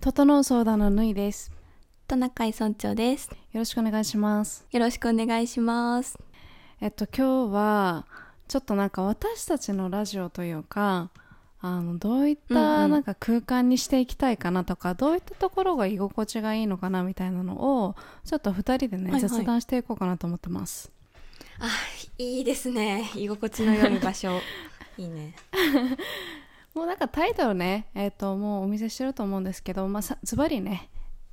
整う相談のぬいです。トナカイ村長です。よろしくお願いします。よろしくお願いします。えっと今日はちょっとなんか私たちのラジオというか、あのどういっうんうんたなんか空間にしていきたいかなとか、どういったところが居心地がいいのかなみたいなのをちょっと二人でね、はいはい雑談していこうかなと思ってます。あ、いいですね。居心地の良い場所。いいね。もうなんかタイトルね、えっともうお見せしてると思うんですけど、まあさズバリね、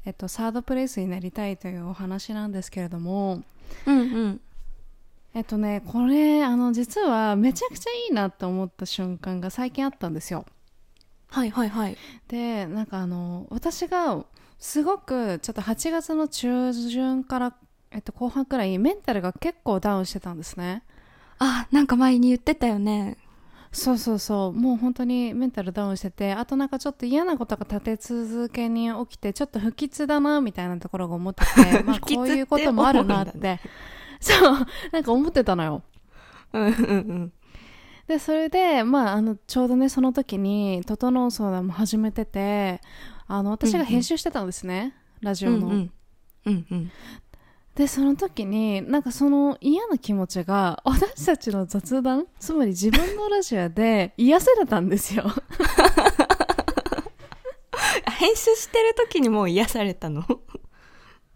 えっとサードプレイスになりたいというお話なんですけれども。うんうん。えっとねこれあの実はめちゃくちゃいいなって思った瞬間が最近あったんですよはいはいはい。でなんかあの私がすごくちょっと8月の中旬から、えっと、後半くらいメンタルが結構ダウンしてたんですねあ、なんか前に言ってたよね。そうそうそうもう本当にメンタルダウンしててあとなんかちょっと嫌なことが立て続けに起きてちょっと不吉だなみたいなところが思ってて まあこういうこともあるなってそうなんか思ってたのようんうんうん。でそれで、まあ、あのちょうどねその時に「整う相談」も始めててあの私が編集してたんですね、ラジオの、うんうん。うんうん。でその時になんかその嫌な気持ちが私たちの雑談つまり自分のラジオで癒されたんですよ。編集してる時にもう癒されたの？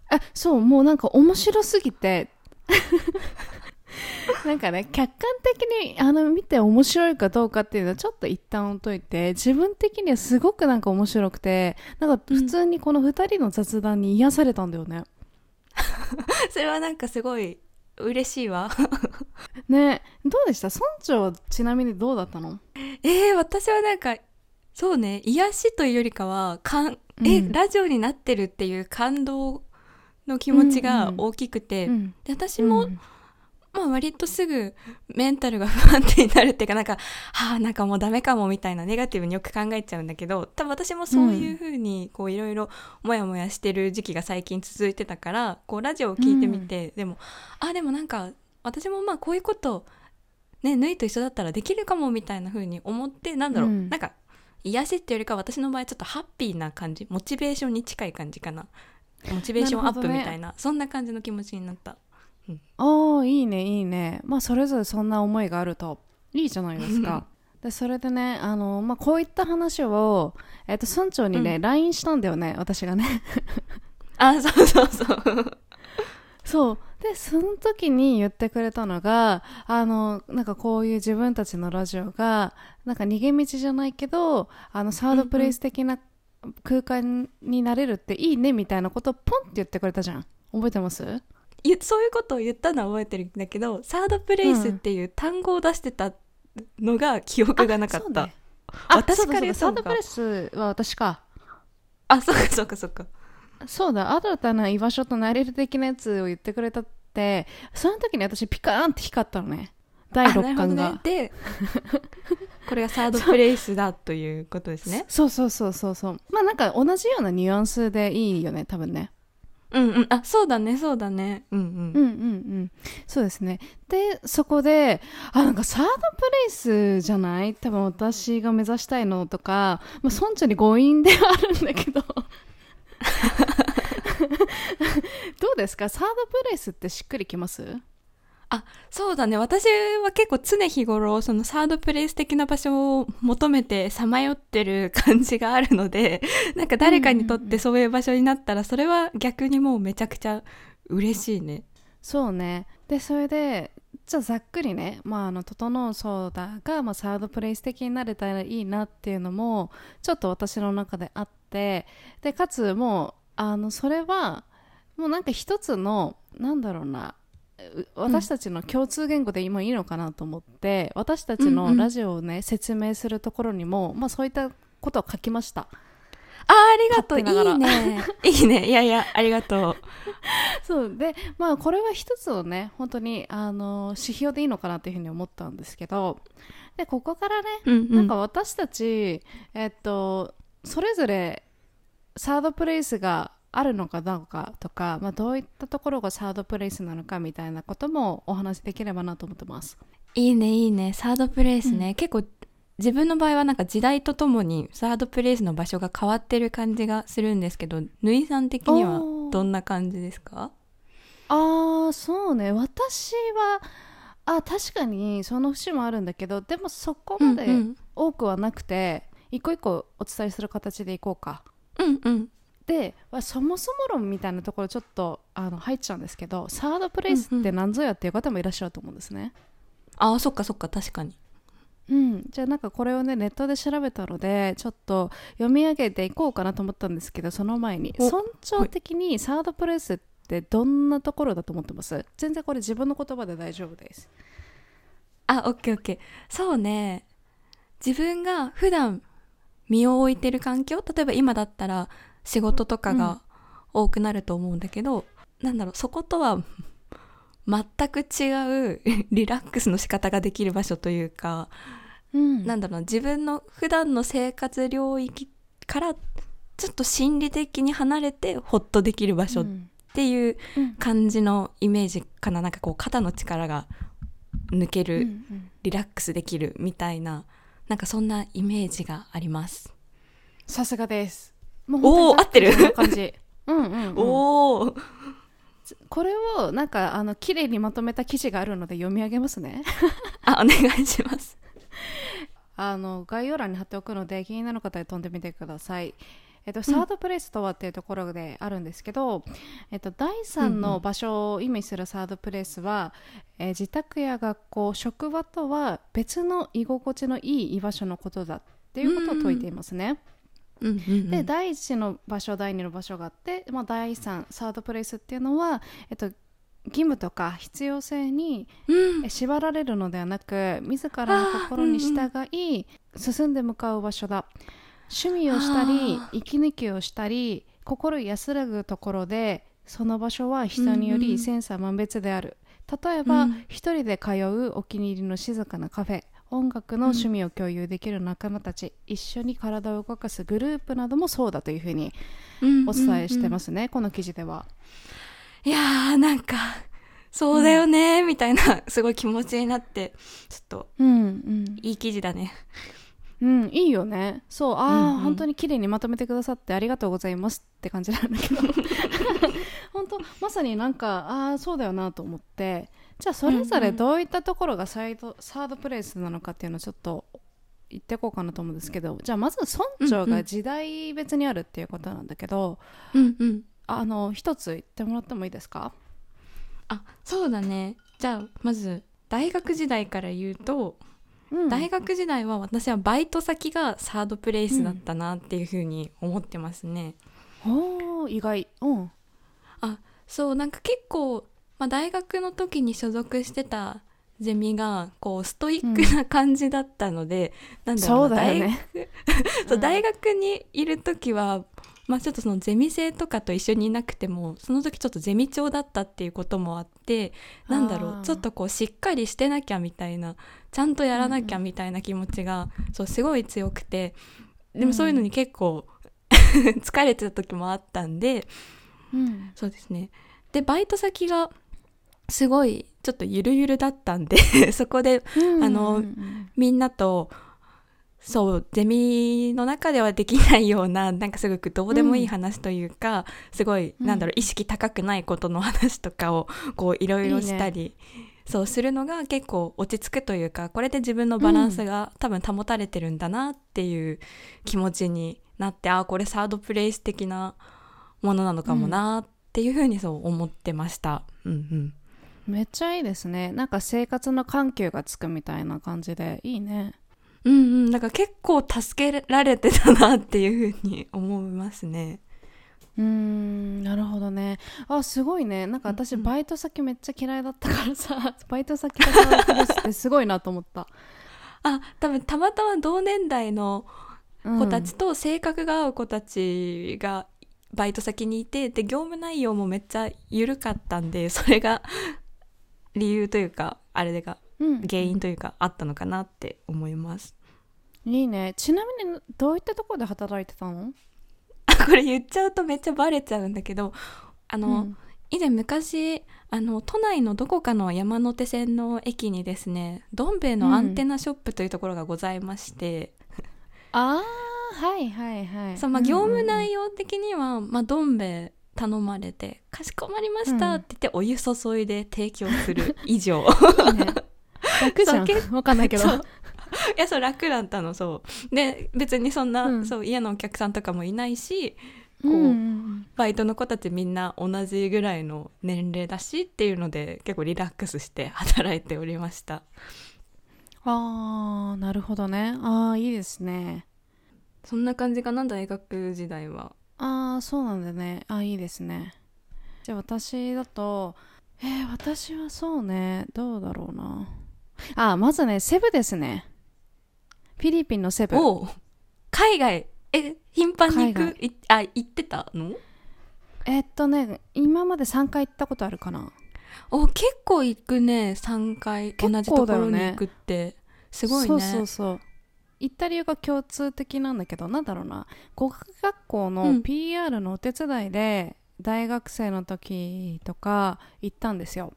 あそうもうなんか面白すぎて。なんかね客観的にあの見て面白いかどうかっていうのはちょっと一旦置いといて自分的にはすごくなんか面白くてなんか普通にこの2人の雑談に癒されたんだよね、それはなんかすごい嬉しいわ。ねどうでした？村長ちなみにどうだったの？えー、私はなんか、そうね、癒しというよりかは、かん、え、うん。ラジオになってるっていう感動の気持ちが大きくて、うん。で私も、うんまあ割とすぐメンタルが不安定になるっていうか、なんか、はあ、なんかもうダメかもみたいなネガティブによく考えちゃうんだけど、多分私もそういうふうに、こういろいろもやもやしてる時期が最近続いてたから、こうラジオを聞いてみて、でも、あ、でもなんか、私もまあこういうこと、ね、ぬいと一緒だったらできるかもみたいな風に思って、なんだろう、うんなんか、癒しっていうよりかは私の場合ちょっとハッピーな感じ、モチベーションに近い感じかな。モチベーションアップみたいな、そんな感じの気持ちになった。ああいいねいいね。まあそれぞれそんな思いがあると。いいじゃないですか。でそれでねあの、まあ、こういった話を、えっと村長にね、う LINE したんだよね私がね。あ、そうそうそう。そう。でその時に言ってくれたのがあのなんかこういう自分たちのラジオがなんか逃げ道じゃないけどあのサードプレイス的な空間になれるっていいねみたいなことをポンって言ってくれたじゃん。覚えてます？ゆそういうことを言ったのは覚えてるんだけどサードプレイスっていう単語を出してたのが記憶がなかった、あそうねあ私からサードプレスは私か。あそうかそうかそうか。そうだ新たな居場所となれる的なやつを言ってくれたってその時に私ピカーンって光ったのね。第6あなるほど巻が、ね。で これがサードプレイスだということですね。そうそうそうそうそう。まあなんか同じようなニュアンスでいいよね多分ねうんうん。あそうだねそうだね。うんうん。うんうんうん。そうですね。でそこであなんかサードプレイスじゃない？多分私が目指したいのとか、まあ、村長に強引ではあるんだけど。どうですか？サードプレイスってしっくりきます？あそうだね。私は結構常日頃そのサードプレイス的な場所を求めてさまよってる感じがあるので なんか誰かにとってそういう場所になったらそれは逆にもうめちゃくちゃ嬉しいね。そうね。でそれでじゃあざっくりね、まあ、あの整うソーダが、まあ、サードプレイス的になれたらいいなっていうのもちょっと私の中であってでかつもうあのそれはもうなんか一つのなんだろうな。う私たちの共通言語で今いいのかなと思って、私たちうん。うんのラジオをね、説明するところにも、まあ、そういったことを書きました。あありがとういいね。いいね。いやいやありがとう。そう。でまあこれは一つのね本当にあの指標でいいのかなっていうふうに思ったんですけどでここからね、うんうん。なんか私たちえっとそれぞれサードプレイスがあるのかどうかとか、まあ、どういったところがサードプレイスなのかみたいなこともお話しできればなと思ってます。いいねいいね。サードプレイスね、結構自分の場合はなんか時代とともにサードプレイスの場所が変わってる感じがするんですけどぬいさん的にはどんな感じですか？あーそうね。私はあ確かにその節もあるんだけどでもそこまでうんうん。多くはなくて、一個一個お伝えする形でいこうか。うんうんでまあそもそも論みたいなところちょっとあの入っちゃうんですけどサードプレイスって何ぞやっていう方もいらっしゃると思うんですね、ああそっかそっか確かに。うん、じゃあなんかこれをねネットで調べたのでちょっと読み上げていこうかなと思ったんですけどその前にお尊重的にサードプレイスってどんなところだと思ってます？全然これ自分の言葉で大丈夫です。あオッケーオッケー。そうね。自分が普段身を置いてる環境？例えば今だったら仕事とかが多くなると思うんだけど、なんだろうそことは全く違う リラックスの仕方ができる場所というか、うん。なんだろうな自分の普段の生活領域からちょっと心理的に離れてホッとできる場所っうんていううん。感じのイメージかな。なんかこう肩の力が抜けうんる、うん。リラックスできるみたいななんかそんなイメージがあります。さすがですもうおー本当に合ってるそんな感じ うんうん、うん、おおこれをなんかあの綺麗にまとめた記事があるので読み上げますね あお願いします。あの概要欄に貼っておくので気になる方は飛んでみてください。えっと、サードプレイスとはっていうところであるんですけど、えっと、第3の場所を意味するサードプレイスは、えー自宅や学校職場とは別の居心地のいい居場所のことだっていうことを説いていますね。うんうんうん。で第1の場所第2の場所があって、まあ、第3サードプレイスっていうのは、えっと、義務とか必要性に縛られるのではなく自らの心に従い、進んで向かう場所だ。趣味をしたりあ息抜きをしたり心安らぐところでその場所は人にようんうんり千差万別である、例えば、うん。一人で通うお気に入りの静かなカフェ音楽の趣味を共有できる仲間たち、一緒に体を動かすグループなどもそうだというふうにお伝えしてますすね、この記事では。いやーなんかそうだよねーみたいなすごい気持ちになってちょっとうんうんいい記事だね。うん、いいよね。そう、ああ、うんうん本当に綺麗にまとめてくださってありがとうございますって感じなんだけど、本当まさになんか、ああ、そうだよなと思って、じゃあそれぞれどういったところがサイド、サードプレイスなのかっていうのをちょっと言っていこうかなと思うんですけど、じゃあまず村長が時代別にあるっていうことなんだけど、うんうん。あの、一つ言ってもらってもいいですか？あそうだね。じゃあまず大学時代から言うと、うん大学時代は私はバイト先がサードプレイスだったなっていうふうに思ってますね。おー意外。うん。あそうなんか結構、まあ、大学の時に所属してたゼミがこうストイックな感じだったので、なんだろそううなだよね。そううん。大学にいる時は、まあ、ちょっとそのゼミ生とかと一緒にいなくてもその時ちょっとゼミ長だったっていうこともあってなんだろうちょっとこうしっかりしてなきゃみたいなちゃんとやらなきゃみたいな気持ちが、そうすごい強くてでもそういうのに結構 疲れてた時もあったんでうん。そうですね。でバイト先がすごいちょっとゆるゆるだったんで そこであのうん。うんみんなとそうゼミの中ではできないようななんかすごくどうでもいい話というか、すごいうん。なんだろう意識高くないことの話とかをこういろいろしたりそうするのが結構落ち着くというかこれで自分のバランスが多分保たれてるんだなっていう気持ちになって、あこれサードプレイス的なものなのかもなっていうふうにそう思ってました。うんうんめっちゃいいですね。なんか生活の緩急がつくみたいな感じで。いいね。うんうん、だから結構助けられてたなっていうふうに思いますね。うーんなるほどね。あすごいね。なんか私バイト先めっちゃ嫌いだったからさ。バイト先がサードプレイスってすごいなと思った、あ多分たまたま同年代のうん。子たちと性格が合う子たちがバイト先にいてで業務内容もめっちゃ緩かったんでそれが理由というかあれがうん。原因というかあったのかなって思います。いいね。ちなみにどういったところで働いてたの？あこれ言っちゃうとめっちゃバレちゃうんだけどあの、うん。以前昔あの都内のどこかの山手線の駅にですねどん兵衛のアンテナショップというところがございまして、ああはいはいはい。そうまあ、業務内容的には、まあ、どん兵衛頼まれて「かしこまりました」って言ってお湯注いで提供する 以上。いいね。楽じゃん。わかんないけど。いやそう楽だったのそう。で別にそんな、うん。そう嫌なお客さんとかもいないしうこう、んバイトの子たちみんな同じぐらいの年齢だしっていうので結構リラックスして働いておりました。ああなるほどね。ああいいですね。そんな感じかな大学時代はああそうなんだね。あいいですね。じゃあ私だとえー、私はそうね。どうだろうな。あまずねセブですね。フィリピンのセブ。おう。海外。え頻繁に行く？海いあ行ってたの？えっとね今まで3回行ったことあるかな。お結構行くね。3回。同じところに行くって、すごいね。そうそうそう行った理由が共通的なんだけどなんだろうな。語学学校うのん PR のお手伝いで大学生の時とか行ったんですよ。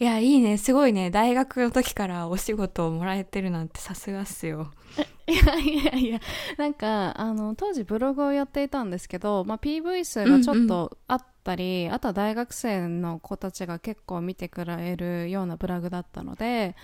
いやいいね。すごいね。大学の時からお仕事をもらえてるなんてさすがっすよ。いやいやいやなんかあの当時ブログをやっていたんですけど、まあ、PV 数がちょっとあったり、あとは大学生の子たちが結構見てくれるようなブログだったので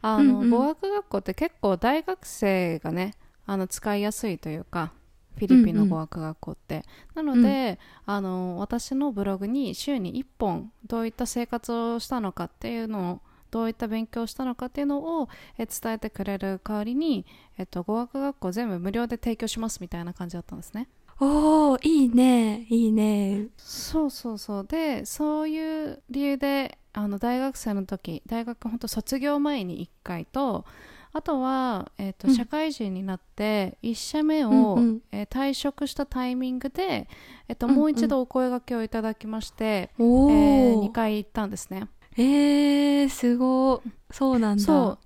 あの、うんうん。語学学校って結構大学生がねあの使いやすいというかフィリピンの語学学校って、なので、あの私のブログに週に1本どういった生活をしたのかっていうのをどういった勉強をしたのかっていうのをえ伝えてくれる代わりに、えっと、語学学校全部無料で提供しますみたいな感じだったんですね。おーいいね。いいね。そうそうそう。でそういう理由であの大学生の時大学本当卒業前に1回とあとは、えーとうん。社会人になって1社目を、うんうん。えー退職したタイミングで、えーとうんうん。もう一度お声掛けをいただきまして、おえー、2回行ったんですね。えー、すごいそうなんだ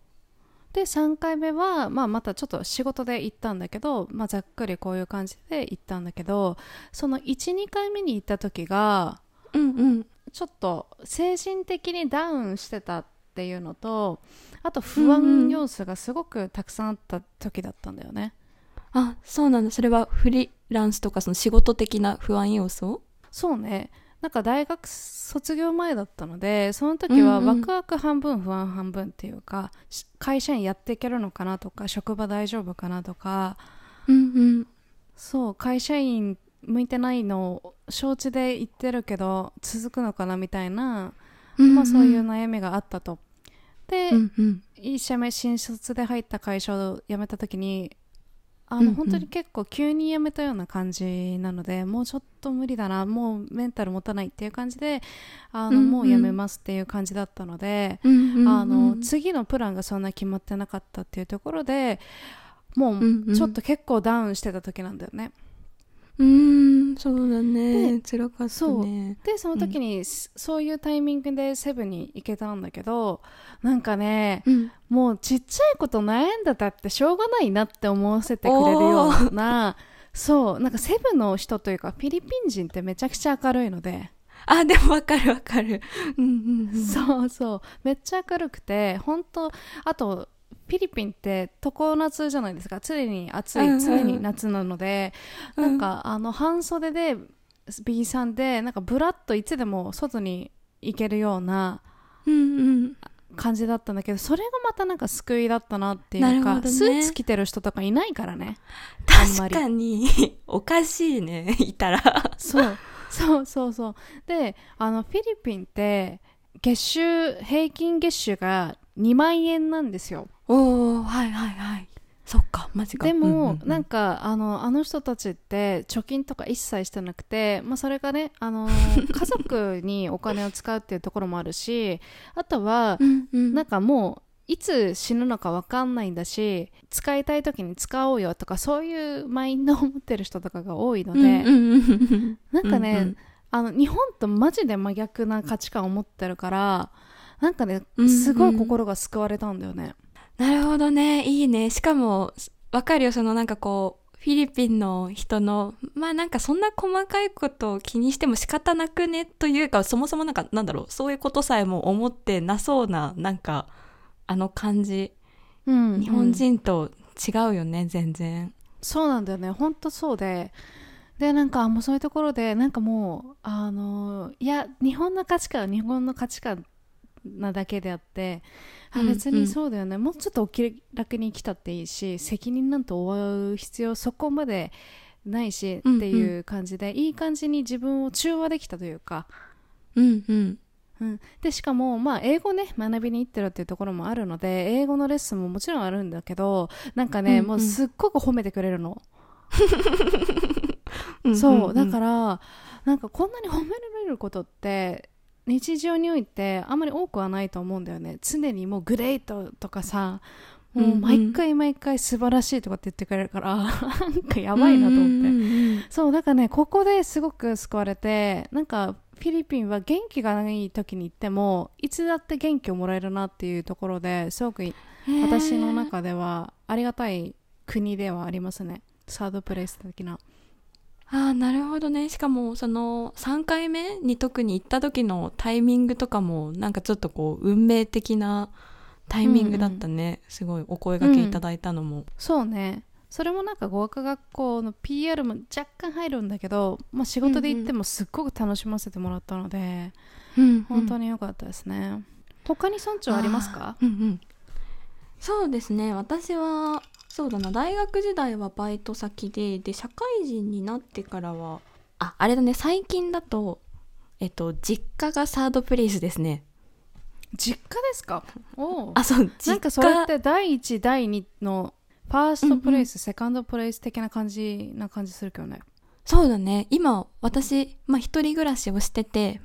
で3回目は、まあ、またちょっと仕事で行ったんだけど、まあ、ざっくりこういう感じで行ったんだけどその12回目に行った時がうんうん。ちょっと精神的にダウンしてたっていうのとあと不うん。う安ん要素がすごくたくさんあった時だったんだよね。あそうなんだ。それはフリーランスとかその仕事的な不安要素？そうねなんか大学卒業前だったのでその時はうんうん。ワクワク半分不安半分っていうか、し会社員やっていけるのかなとか職場大丈夫かなとか。うんうん。そう会社員向いてないのを承知で言ってるけど続くのかなみたいな、うんまあ、そういう悩みがあったと。で、うんうん。一社目新卒で入った会社を辞めた時にあの、うん。うん本当に結構急に辞めたような感じなのでもうちょっと無理だなもうメンタル持たないっていう感じであの、うんうん。もう辞めますっていう感じだったので、うんうんうんあの次のプランがそんな決まってなかったっていうところでもうんううん。ちょっと結構ダウンしてた時なんだよね。うーんそうだね。辛かったそう。ねでその時に、そそういうタイミングでセブンに行けたんだけどなんかねうん。もうちっちゃいこと悩んでたってしょうがないなって思わせてくれるようなそう。なんかセブンの人というかフィリピン人ってめちゃくちゃ明るいので、あでもわかるわかる。うんうんうん。そうそう。めっちゃ明るくて本当あとフィリピンって常夏じゃないですか。常に暑いうんうん。常に夏なので、うん。なんかあの半袖で B さんでなんかブラッといつでも外に行けるような感じだったんだけどそれがまたなんか救いだったなっていうか、ね。スーツ着てる人とかいないからね。確かに。おかしいねいたら。そう。そうそうそう。であのフィリピンって月収平均月収が2万円なんですよおおはいはいはい。そっかマジか。でも、うんうんうん。なんかあのあの人たちって貯金とか一切してなくて、まあ、それがねあの 家族にお金を使うっていうところもあるしあとはうんうん。なんかもういつ死ぬのか分かんないんだし使いたい時に使おうよとかそういうマインドを持ってる人とかが多いので、うんうんうんなんかね、うんうん。あの日本とマジで真逆な価値観を持ってるからなんかねうんうん。すごい心が救われたんだよね。なるほどね。いいね。しかもわかるよ。そのなんかこうフィリピンの人のまあなんかそんな細かいことを気にしても仕方なくねというかそもそもなんかなんだろう。そういうことさえも思ってなそうななんかあの感じ、うん日本人と違うよね全然。そうなんだよね。ほんとそうで。でなんかもうそういうところでなんかもうあのいや日本の価値観は日本の価値観なだけであって、あうん別にそうだよね、もうちょっとお気楽に生きたっていいし責任なんて負う必要そこまでないしうんうん。っていう感じで、いい感じに自分を中和できたというか、うんうん。うん、でしかも、まあ、英語ね学びに行ってるっていうところもあるので英語のレッスンももちろんあるんだけどなんかね、うんうん。もうすっごく褒めてくれるの、うんそう。だからなんかこんなに褒められることって日常においてあんまり多くはないと思うんだよね。常にもうグレートとかさもう毎回毎回素晴らしいとかって言ってくれるから なんかやばいなと思って、うんそうだからねここですごく救われてなんかフィリピンは元気がない時に行ってもいつだって元気をもらえるなっていうところですごく私の中ではありがたい国ではありますね。サードプレイス的なああなるほどね。しかもその3回目に特に行った時のタイミングとかもなんかちょっとこう運命的なタイミングだったね、すごいお声掛けいただいたのも、そうね。それもなんか語学学校の PR も若干入るんだけど、まあ、仕事で行ってもすっごく楽しませてもらったので、うん本当に良かったですね。他に村長ありますか？うんうん。そうですね。私はそうだな。大学時代はバイト先でで社会人になってからはああれだね。最近だとえっと実家がサードプレイスですね。実家ですか？おう。あそう実家。なんかそれって第1第2のファーストプレイス、セカンドプレイス的な感じな感じするけどね、そうだね。今私まあ一人暮らしをしてて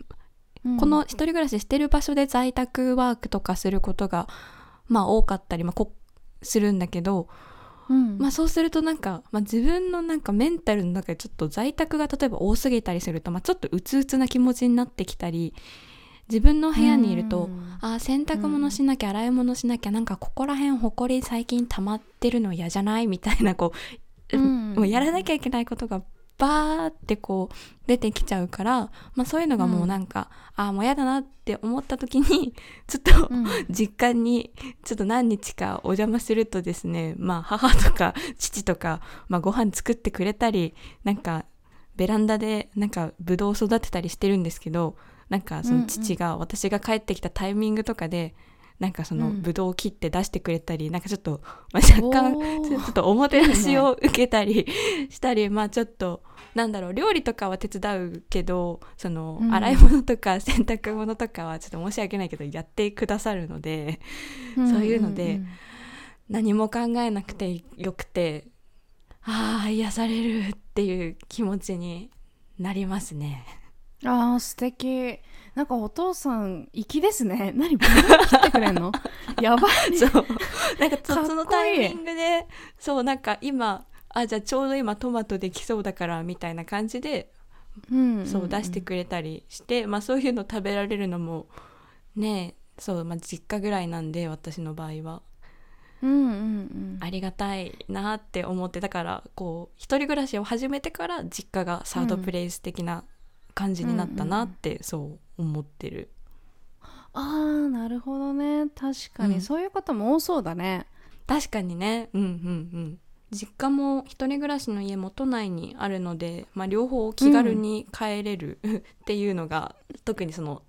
うん。この一人暮らししてる場所で在宅ワークとかすることがまあ多かったり、まあ、こするんだけど、うん。まあそうするとなんか、まあ、自分のなんかメンタルの中でちょっと在宅が例えば多すぎたりすると、まあ、ちょっとうつうつな気持ちになってきたり自分の部屋にいると、うん。あー洗濯物しなきゃ洗い物しなきゃなんかここら辺ほこり最近溜まってるの嫌じゃない？みたいなこう、うん。もうやらなきゃいけないことがバーってこう出てきちゃうから、まあ、そういうのがもうなんか、ああもう嫌だなって思った時に ちょっと、うん。実家にちょっと何日かお邪魔するとですねまあ母とか父とか、まあ、ご飯作ってくれたりなんかベランダでなんかブドウ育てたりしてるんですけどなんかその父が私が帰ってきたタイミングとかでなんかそのうん。ブドウを切って出してくれたり、なんかちょっと、まあ、若干 ちょっとおもてなしを受けたり したり、まあちょっとなんだろう料理とかは手伝うけどその、うん。洗い物とか 洗濯物とかはちょっと申し訳ないけどやってくださるのでそういうのでんん何も考えなくてよくてああ癒されるっていう気持ちになりますね。うんあー素敵なんかお父さん粋ですね。何切ってくれんの？やばい。そう。なんかそそのタイミングでそうなんか今あじゃあちょうど今トマトできそうだからみたいな感じでうんそう出してくれたりして、まあそういうの食べられるのもねそう、まあ、実家ぐらいなんで私の場合は。うんうんうん。ありがたいなって思ってだからこう一人暮らしを始めてから実家がサードプレイス的な感じになったなってそう思ってる。あーなるほどね。確かに、うん。そういうことも多そうだね。確かにね。うんうんうん。実家も一人暮らしの家も都内にあるので、まあ、両方気軽に帰れる、っていうのが特にその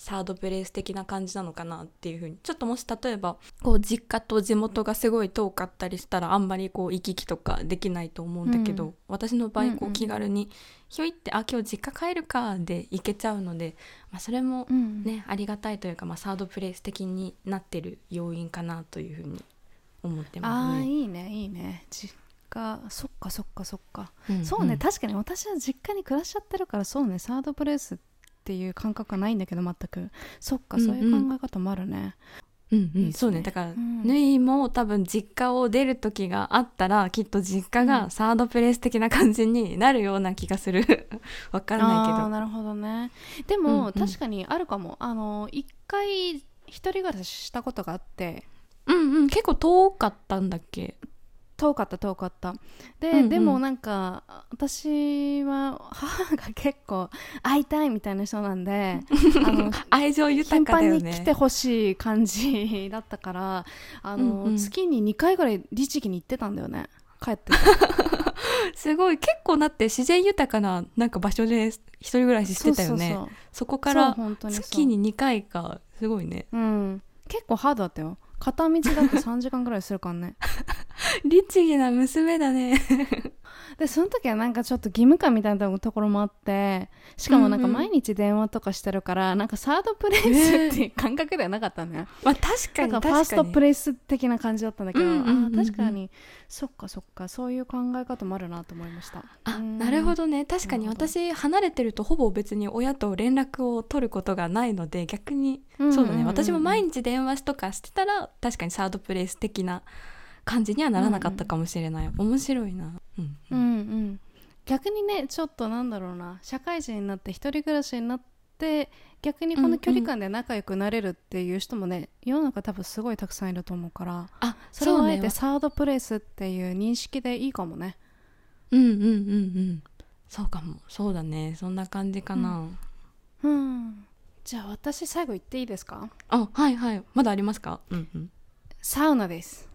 サードプレイス的な感じなのかなっていうふうにちょっともし例えばこう実家と地元がすごい遠かったりしたらあんまりこう行き来とかできないと思うんだけど、うん。私の場合こうんううん気軽にひょいって「あ今日実家帰るか」で行けちゃうので、まあ、それもうん。ね、ありがたいというか、まあ、サードプレイス的になってる要因かなというふうに思ってあますね。ーいいねいいね。実家そっかそっかそっか、うんそうねん確かに私は実家に暮らしちゃってるからそうねサードプレイスっていう感覚はないんだけど全く。そっかうんうん。そういう考え方もあるね、うんうん。いいね。そうね。だから、うん。ぬいも多分実家を出る時があったらきっと実家うん。がサードプレイス的な感じになるような気がする。わかんないけど。なるほどね。でも、うんうん。確かにあるかも。あの一回一人暮らししたことがあって。うんうん。結構遠かったんだっけ？遠かった遠かった。で、うんうん。でもなんか私は母が結構会いたいみたいな人なんで あの愛情豊頻かだよね。繁に来てほしい感じだったからあの、うんうん。月に2回ぐらい律儀に行ってたんだよね。帰って。て すごい。結構なって自然豊かななんか場所で一人暮らししてたよね。そこから本当にそう。月に2回か。すごいね。うん。結構ハードだったよ。片道だと3時間ぐらいするからね 律儀な娘だね。でその時はなんかちょっと義務感みたいなところもあってしかもなんかうんうん。毎日電話とかしてるから、なんかサードプレイスっていう感覚ではなかったね、まあ確かになんかファーストプレイス的な感じだったんだけど、うんうんうんうん。あー確かに。そっかそっかそういう考え方もあるなと思いました。あうん。なるほどね。確かに私離れてるとほぼ別に親と連絡を取ることがないので逆にうんそうだね。私も毎日日電話とかしてたら確かにサードプレイス的な感じにはならなかったかもしれない、面白いな、うん。うん。うん逆にねちょっとなんだろうな。社会人になって一人暮らしになって逆にこの距離感で仲良くなれるっていう人もね、世の中多分すごいたくさんいると思うからあそれをあえてサードプレイスっていう認識でいいかもね。うんうんうんうん。そうかも。そうだね。そんな感じかな、うん。じゃあ私最後言っていいですか？あはいはい。まだありますか？うんうん。サウナです。あ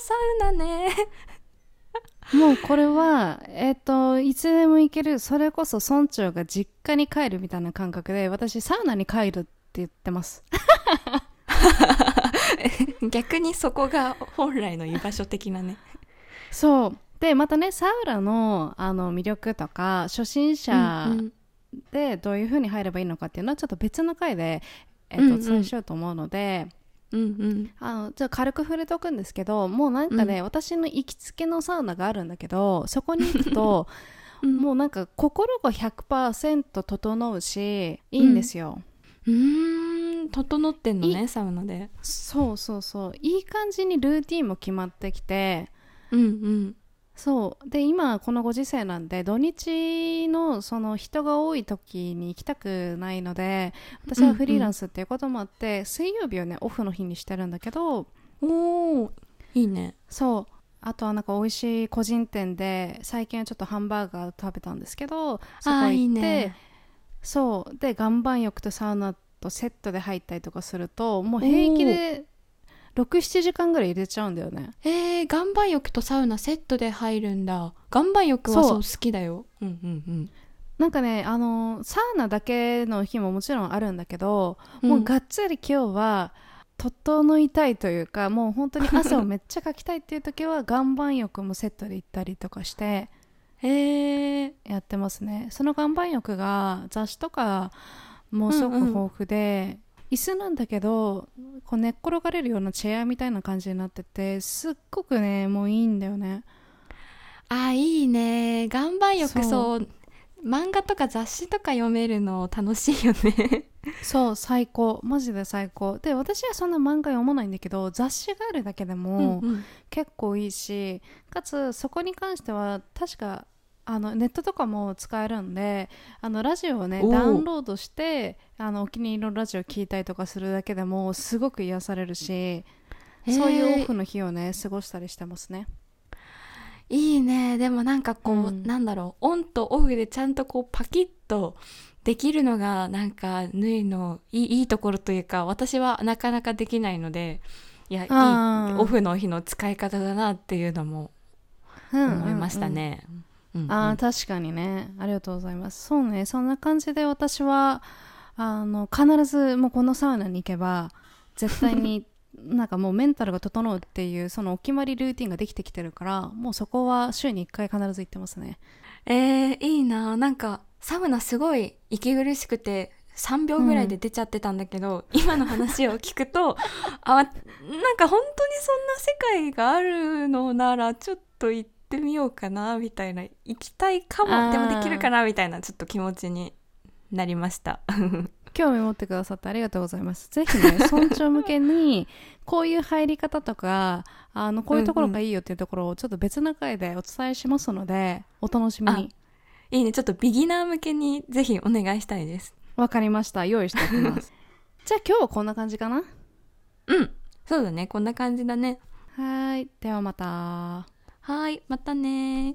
サウナね。もうこれはえっ、といつでも行ける。それこそ村長が実家に帰るみたいな感覚で私サウナに帰るって言ってます。逆にそこが本来の居場所的なね。そう。でまたねサウナのあの魅力とか初心者でどういう風に入ればいいのかっていうのはちょっと別の回で、えっうんうん。とお伝えしようと思うので、うんうんあのちょっと軽く触れておくんですけどもうなんかね、私の行きつけのサウナがあるんだけどそこに行くと うん。もうなんか心が100%整うしいいんですよ、うーん整ってんのねい。サウナで。そうそうそう。いい感じにルーティンも決まってきてうんうんそう。で今このご時世なんで土日のその人が多い時に行きたくないので私はフリーランスっていうこともあって、水曜日をねオフの日にしてるんだけどおーいいね。そう。あとはなんか美味しい個人店で最近はちょっとハンバーガー食べたんですけどそこ行ってあーいいね。そう。で岩盤浴とサウナとセットで入ったりとかするともう平気で67時間ぐらい入れちゃうんだよね。えー、岩盤浴とサウナセットで入るんだ。岩盤浴はそう。好きだよ。うんうんなんかねあのサウナだけの日ももちろんあるんだけど、うん。もうがっつり今日は整いたいというかもう本当に汗をめっちゃかきたいっていう時は 岩盤浴もセットで行ったりとかしてえー、やってますね。その岩盤浴が雑誌とかもすごく豊富で、椅子なんだけどこう寝っ転がれるようなチェアみたいな感じになっててすっごくねもういいんだよね。あいいね。岩盤浴そう。そう。漫画とか雑誌とか読めるの楽しいよね。そう最高。マジで最高。で私はそんな漫画読まないんだけど雑誌があるだけでもうんうん。結構いいしかつそこに関しては確かあのネットとかも使えるんであのラジオをねダウンロードしてあのお気に入りのラジオ聞いたりとかするだけでもすごく癒されるし、そういうオフの日をね過ごしたりしてますね。いいね。でもなんかこう、うん。なんだろう。オンとオフでちゃんとこうパキッとできるのがなんか縫いのいいいいところというか私はなかなかできないのでいやいいオフの日の使い方だなっていうのも思いましたね。うんうんあー確かにね。ありがとうございます。そうね。そんな感じで私はあの必ずもうこのサウナに行けば絶対に なんかもうメンタルが整うっていうそのお決まりルーティンができてきてるからもうそこは週に1回必ず行ってますね。えー、いいな。なんかサウナすごい息苦しくて3秒ぐらいで出ちゃってたんだけど、今の話を聞くと あなんか本当にそんな世界があるのならちょっと行ってみようかなみたいな行きたいかもでもできるかなみたいなちょっと気持ちになりました。興味持ってくださってありがとうございます。ぜひね 村長向けにこういう入り方とかあのこういうところがいいよっていうところをちょっと別の回でお伝えしますのでお楽しみに。いいね。ちょっとビギナー向けにぜひお願いしたいです。わかりました。用意しておきます。じゃあ今日はこんな感じかな？うん。そうだね。こんな感じだね。はい。ではまたはいまたね